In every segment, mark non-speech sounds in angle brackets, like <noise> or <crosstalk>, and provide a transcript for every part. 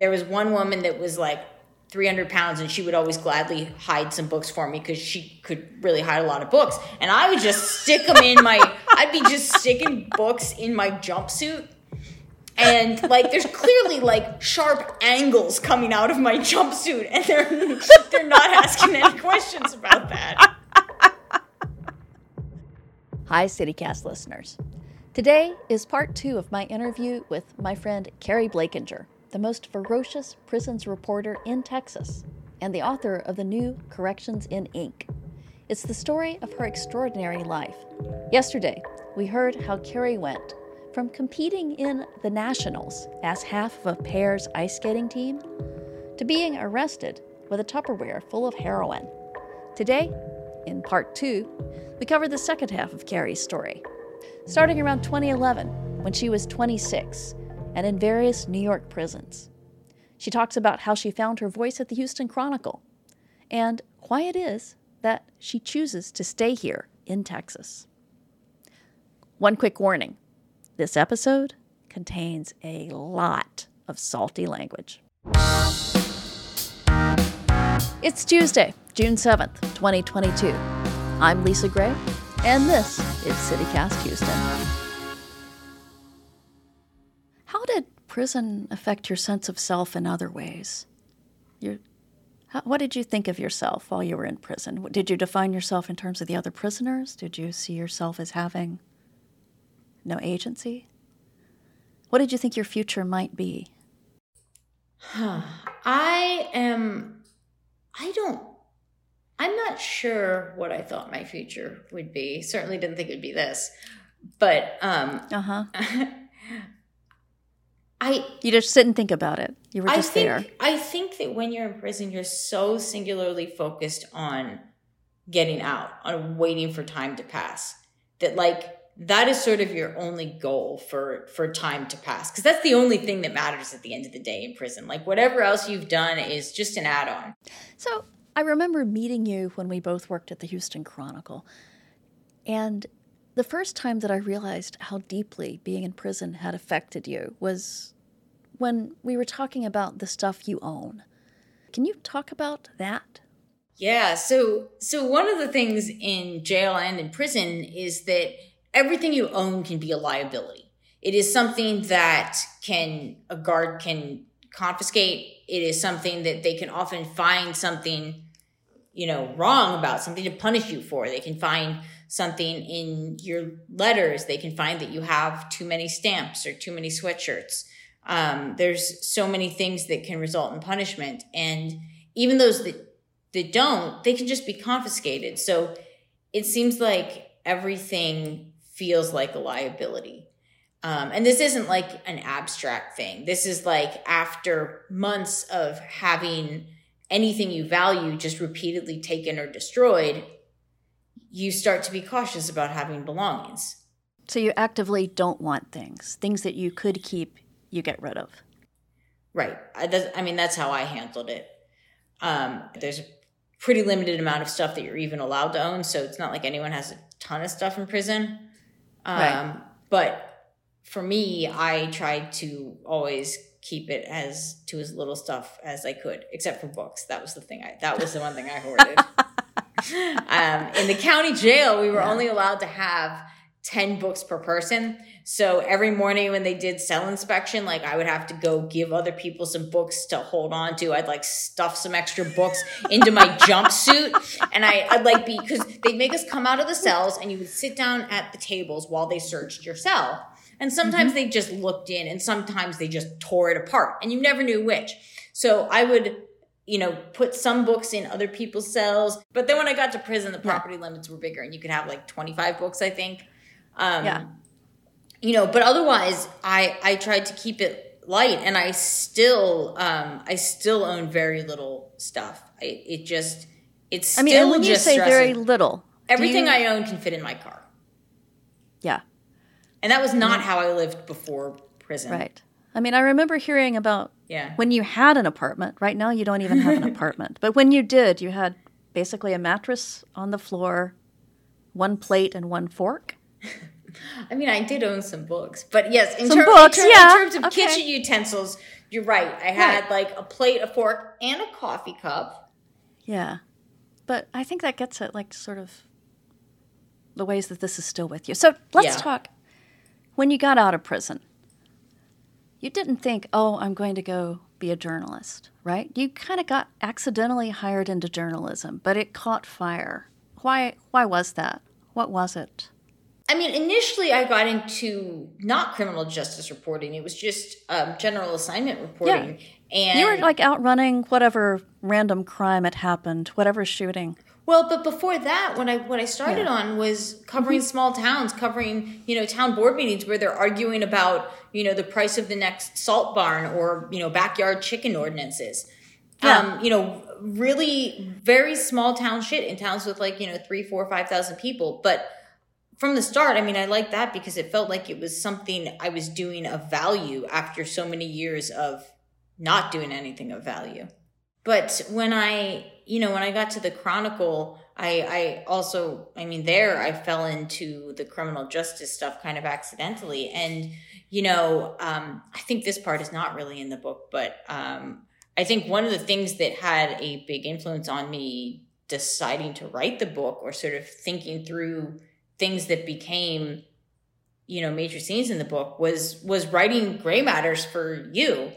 There was one woman that was like 300 pounds and she would always gladly hide some books for me because she could really hide a lot of books. And I would just stick them in my, <laughs> I'd be just sticking books in my jumpsuit. And like, there's clearly like sharp angles coming out of my jumpsuit, and they're <laughs> they're not asking any questions about that. Hi, CityCast listeners. Today is part two of my interview with my friend Keri Blakinger, the most ferocious prisons reporter in Texas and the author of the new Corrections in Ink. It's the story of her extraordinary life. Yesterday, we heard how Keri went from competing in the Nationals as half of a pair's ice skating team to being arrested with a Tupperware full of heroin. Today, in part two, we cover the second half of Keri's story. Starting around 2011, when she was 26 and in various New York prisons. She talks about how she found her voice at the Houston Chronicle and why it is that she chooses to stay here in Texas. One quick warning this episode contains a lot of salty language. It's Tuesday, June 7th, 2022. I'm Lisa Gray, and this is CityCast Houston. Prison affect your sense of self in other ways? Your, how, what did you think of yourself while you were in prison? Did you define yourself in terms of the other prisoners? Did you see yourself as having no agency? What did you think your future might be? Huh. I am, I don't, I'm not sure what I thought my future would be. Certainly didn't think it would be this. But, um, uh-huh. <laughs> I you just sit and think about it. You were just I think, there. I think that when you're in prison, you're so singularly focused on getting out, on waiting for time to pass, that like that is sort of your only goal for for time to pass because that's the only thing that matters at the end of the day in prison like whatever else you've done is just an add-on so i remember meeting you when we both worked at the houston chronicle and the first time that i realized how deeply being in prison had affected you was when we were talking about the stuff you own can you talk about that yeah so so one of the things in jail and in prison is that everything you own can be a liability. It is something that can a guard can confiscate. It is something that they can often find something, you know, wrong about, something to punish you for. They can find something in your letters. They can find that you have too many stamps or too many sweatshirts. Um, there's so many things that can result in punishment. And even those that, that don't, they can just be confiscated. So it seems like everything feels like a liability. Um, and this isn't like an abstract thing. This is like after months of having anything you value just repeatedly taken or destroyed, you start to be cautious about having belongings. So you actively don't want things. Things that you could keep, you get rid of. Right. I, I mean, that's how I handled it. Um, there's a pretty limited amount of stuff that you're even allowed to own. So it's not like anyone has a ton of stuff in prison. Um, right. But for me, I tried to always keep it as to as little stuff as I could, except for books. That was the thing. I that was the one thing I hoarded. <laughs> um, in the county jail, we were yeah. only allowed to have 10 books per person. So every morning when they did cell inspection, like I would have to go give other people some books to hold on to. I'd like stuff some extra books into my jumpsuit. And I, would like be, cause they'd make us come out of the cells and you would sit down at the tables while they searched your cell. And sometimes mm-hmm. they just looked in and sometimes they just tore it apart and you never knew which. So I would, you know, put some books in other people's cells. But then when I got to prison, the property yeah. limits were bigger and you could have like 25 books, I think. Um, yeah. You know, but otherwise, I I tried to keep it light, and I still um, I still own very little stuff. I, it just it's. I mean, when you say stressing. very little, everything you... I own can fit in my car. Yeah, and that was not how I lived before prison. Right. I mean, I remember hearing about yeah. when you had an apartment. Right now, you don't even have an <laughs> apartment. But when you did, you had basically a mattress on the floor, one plate, and one fork. <laughs> I mean, I did own some books, but yes, in, books, in, yeah, in terms of okay. kitchen utensils, you're right. I had Right. like a plate, a fork, and a coffee cup. Yeah. But I think that gets at like sort of the ways that this is still with you. So let's Yeah. talk. When you got out of prison, you didn't think, oh, I'm going to go be a journalist, right? You kind of got accidentally hired into journalism, but it caught fire. Why why was that? What was it? I mean, initially I got into not criminal justice reporting. It was just um, general assignment reporting. Yeah. And You were like out running whatever random crime had happened, whatever shooting. Well, but before that, when I what I started on was covering small towns, covering you know town board meetings where they're arguing about you know the price of the next salt barn or you know backyard chicken ordinances. Yeah. Um, you know, really very small town shit in towns with like you know three, four, five thousand people. But from the start, I mean, I liked that because it felt like it was something I was doing of value after so many years of not doing anything of value. But when I, you know, when I got to the Chronicle, I, I also, I mean, there I fell into the criminal justice stuff kind of accidentally. And, you know, um, I think this part is not really in the book, but um, I think one of the things that had a big influence on me deciding to write the book or sort of thinking through things that became you know major scenes in the book was was writing gray matters for you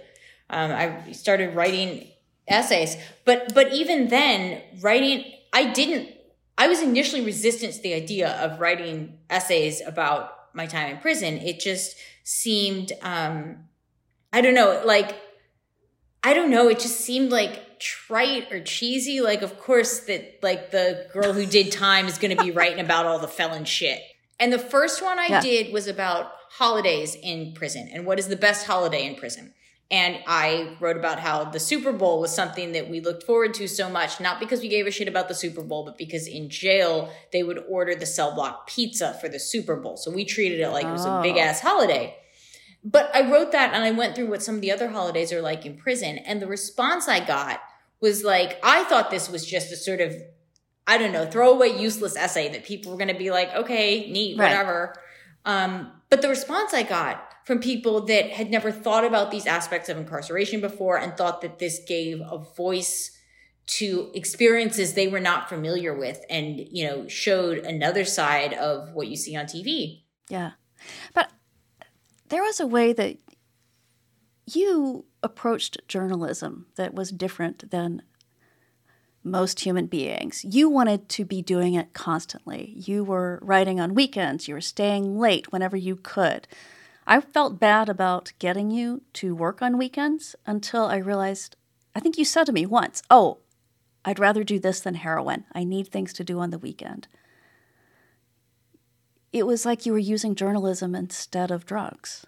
um, i started writing essays. But but even then writing i didn't i was initially resistant to the idea of writing essays about my time in prison. It just seemed um i don't know like i don't know it just seemed like trite or cheesy. Like of course that like the girl who did time is going to be <laughs> writing about all the felon shit. And the first one i Yeah. did was about holidays in prison. And what is the best holiday in prison and I wrote about how the Super Bowl was something that we looked forward to so much, not because we gave a shit about the Super Bowl, but because in jail they would order the cell block pizza for the Super Bowl. So we treated it like it was a Oh. big ass holiday. But I wrote that and I went through what some of the other holidays are like in prison. And the response I got was like, I thought this was just a sort of, I don't know, throwaway, useless essay that people were going to be like, okay, neat, Right. whatever. Um, but the response I got from people that had never thought about these aspects of incarceration before and thought that this gave a voice to experiences they were not familiar with and, you know, showed another side of what you see on TV. Yeah. But there was a way that you approached journalism that was different than most human beings. You wanted to be doing it constantly. You were writing on weekends, you were staying late whenever you could. I felt bad about getting you to work on weekends until I realized I think you said to me once, Oh, I'd rather do this than heroin. I need things to do on the weekend. It was like you were using journalism instead of drugs.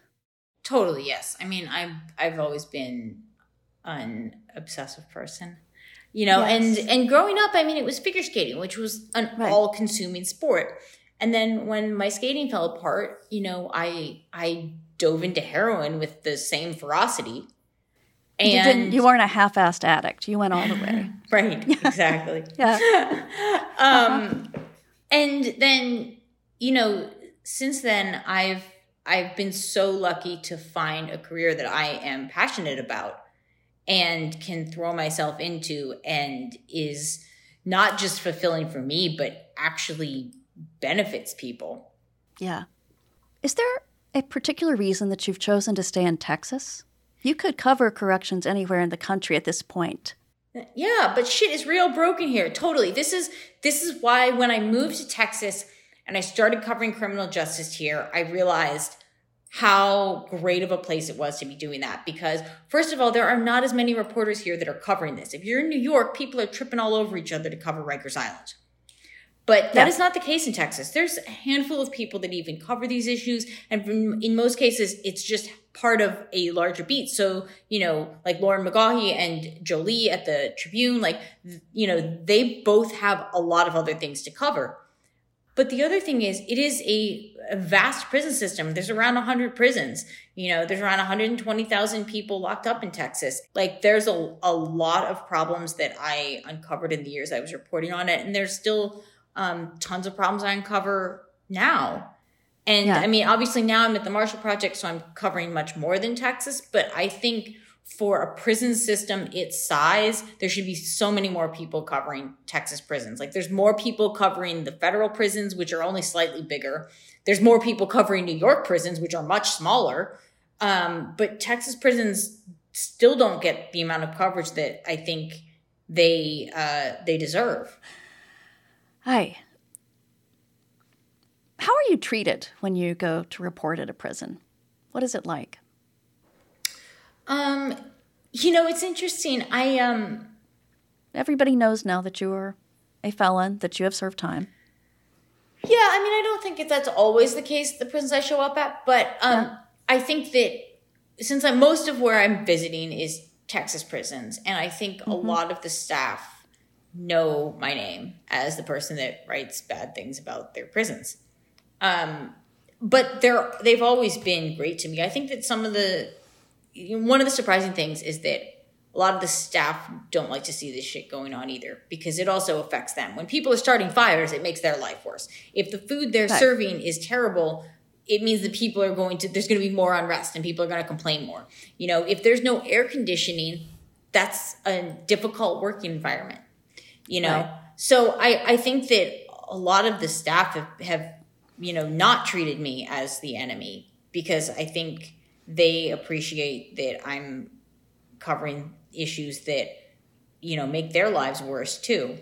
Totally, yes. I mean, I've I've always been an obsessive person, you know. Yes. And and growing up, I mean, it was figure skating, which was an Right. all-consuming sport. And then when my skating fell apart, you know, I I dove into heroin with the same ferocity. And you didn't. You weren't a half-assed addict. You went all the way. <laughs> right, <laughs> exactly. Yeah. <laughs> um and then you know since then i've i've been so lucky to find a career that i am passionate about and can throw myself into and is not just fulfilling for me but actually benefits people Yeah. Is there a particular reason that you've chosen to stay in Texas? You could cover corrections anywhere in the country at this point. Yeah, but shit is real broken here. Totally. This is this is why when I moved to Texas and I started covering criminal justice here, I realized how great of a place it was to be doing that because first of all, there are not as many reporters here that are covering this. If you're in New York, people are tripping all over each other to cover Rikers Island. But that Yeah. is not the case in Texas. There's a handful of people that even cover these issues. And from, in most cases, it's just part of a larger beat. So, you know, like Lauren McGaughy and Jolie at the Tribune, like, you know, they both have a lot of other things to cover. But the other thing is, it is a, a vast prison system. There's around 100 prisons. You know, there's around 120,000 people locked up in Texas. Like, there's a, a lot of problems that I uncovered in the years I was reporting on it. And there's still um, tons of problems I uncover now. And Yeah. I mean, obviously now I'm at the Marshall Project, so I'm covering much more than Texas, but I think for a prison system its size, there should be so many more people covering Texas prisons. Like there's more people covering the federal prisons, which are only slightly bigger. There's more people covering New York prisons, which are much smaller. Um, but Texas prisons still don't get the amount of coverage that I think they uh, they deserve. Hi. How are you treated when you go to report at a prison? What is it like? Um, you know, it's interesting. I um Everybody knows now that you are a felon, that you have served time. Yeah, I mean, I don't think that that's always the case the prisons I show up at, but um, I think that since I'm, most of where I'm visiting is Texas prisons, and I think a lot of the staff know my name as the person that writes bad things about their prisons. Um, but they're they've always been great to me. I think that some of the one of the surprising things is that a lot of the staff don't like to see this shit going on either because it also affects them. When people are starting fires, it makes their life worse. If the food they're Right. serving is terrible, it means that people are going to there's going to be more unrest and people are going to complain more. You know, if there's no air conditioning, that's a difficult working environment. You know, Right. so I I think that a lot of the staff have, have you know not treated me as the enemy because I think they appreciate that I'm covering issues that you know make their lives worse too.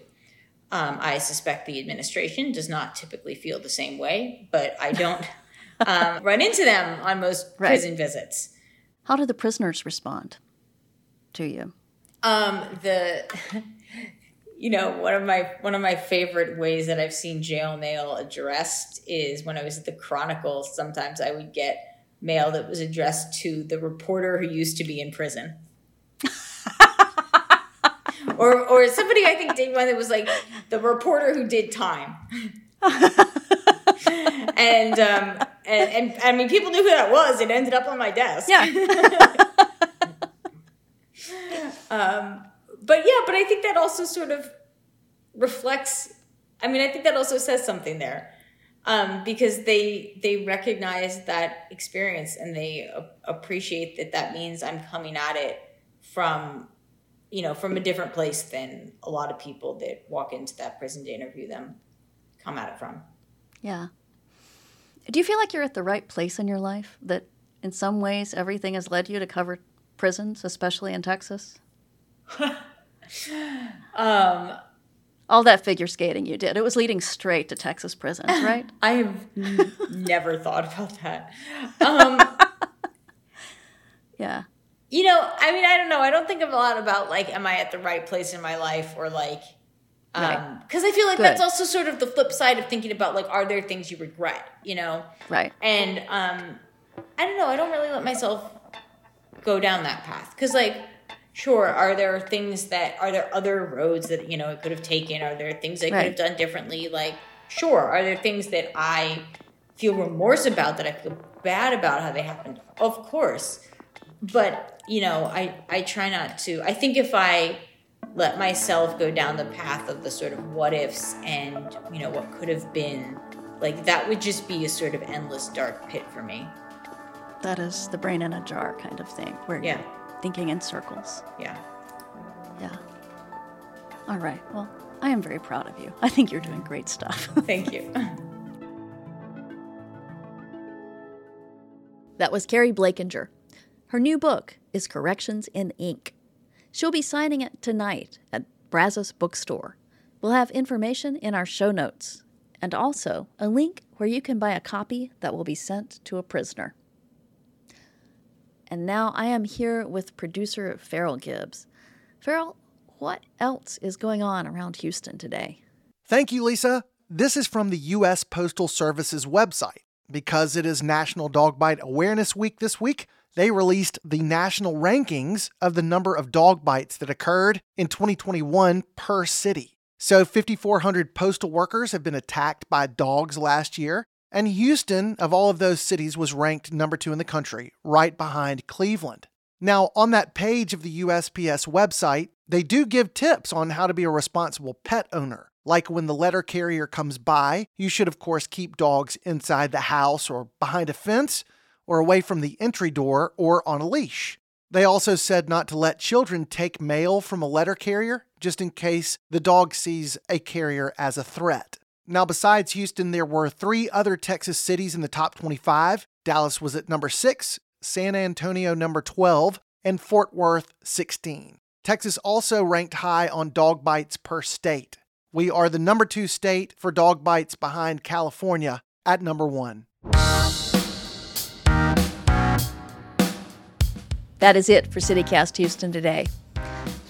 Um, I suspect the administration does not typically feel the same way, but I don't <laughs> um, run into them on most Right. prison visits. How do the prisoners respond to you? Um, the <laughs> you know one of my one of my favorite ways that I've seen jail mail addressed is when I was at the Chronicle. Sometimes I would get mail that was addressed to the reporter who used to be in prison. <laughs> or, or somebody I think did one that was like the reporter who did time, <laughs> and um, and, and I mean people knew who that was. It ended up on my desk. Yeah. <laughs> Um, but yeah, but I think that also sort of reflects. I mean, I think that also says something there, um, because they they recognize that experience and they appreciate that. That means I'm coming at it from, you know, from a different place than a lot of people that walk into that prison to interview them come at it from. yeah. Do you feel like you're at the right place in your life? That in some ways everything has led you to cover prisons, especially in Texas? <laughs> Um, All that figure skating you did, it was leading straight to Texas prisons, <laughs> right? I have n- never thought about that. Um, yeah. You know, I mean, I don't know. I don't think of a lot about like, am I at the right place in my life or like, Right. um, because I feel like Good. that's also sort of the flip side of thinking about like, are there things you regret? You know, Right. and um, I don't know. I don't really let myself go down that path because, like, sure, are there things that are there other roads that you know it could have taken? Are there things I could have done differently? Like, sure, are there things that I feel remorse about that I feel bad about how they happened? Of course, but you know, I I try not to. I think if I let myself go down the path of the sort of what ifs and you know what could have been like that would just be a sort of endless dark pit for me That is the brain in a jar kind of thing, where Yeah. You're thinking in circles. yeah Yeah. All right. Well, I am very proud of you. I think you're doing great stuff. <laughs> thank you That was Keri Blakinger. Her new book is Corrections in Ink. She'll be signing it tonight at Brazos Bookstore. We'll have information in our show notes and also a link where you can buy a copy that will be sent to a prisoner. And now I am here with producer Farrell Gibbs. Farrell, what else is going on around Houston today? Thank you, Lisa. This is from the U.S. Postal Service's website. Because it is National Dog Bite Awareness Week this week, they released the national rankings of the number of dog bites that occurred in 2021 per city. So, 5,400 postal workers have been attacked by dogs last year, and Houston, of all of those cities, was ranked number two in the country, right behind Cleveland. Now, on that page of the USPS website, they do give tips on how to be a responsible pet owner. Like when the letter carrier comes by, you should, of course, keep dogs inside the house or behind a fence or away from the entry door or on a leash. They also said not to let children take mail from a letter carrier, just in case the dog sees a carrier as a threat. Now, besides Houston, there were three other Texas cities in the top 25. Dallas was at number six, San Antonio number 12, and Fort Worth 16. Texas also ranked high on dog bites per state. We are the number two state for dog bites behind California at number one. That is it for CityCast Houston today.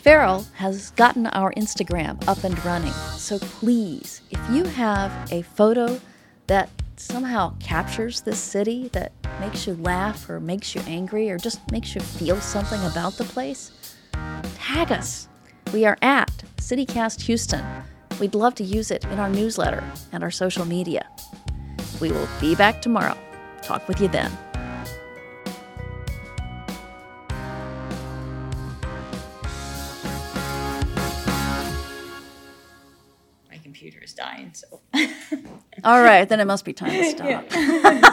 Farrell has gotten our Instagram up and running, so please, if you have a photo that somehow captures this city, that makes you laugh or makes you angry or just makes you feel something about the place, tag us. We are at CityCast Houston. We'd love to use it in our newsletter and our social media. We will be back tomorrow. Talk with you then. All right, then it must be time to <laughs> stop. <laughs>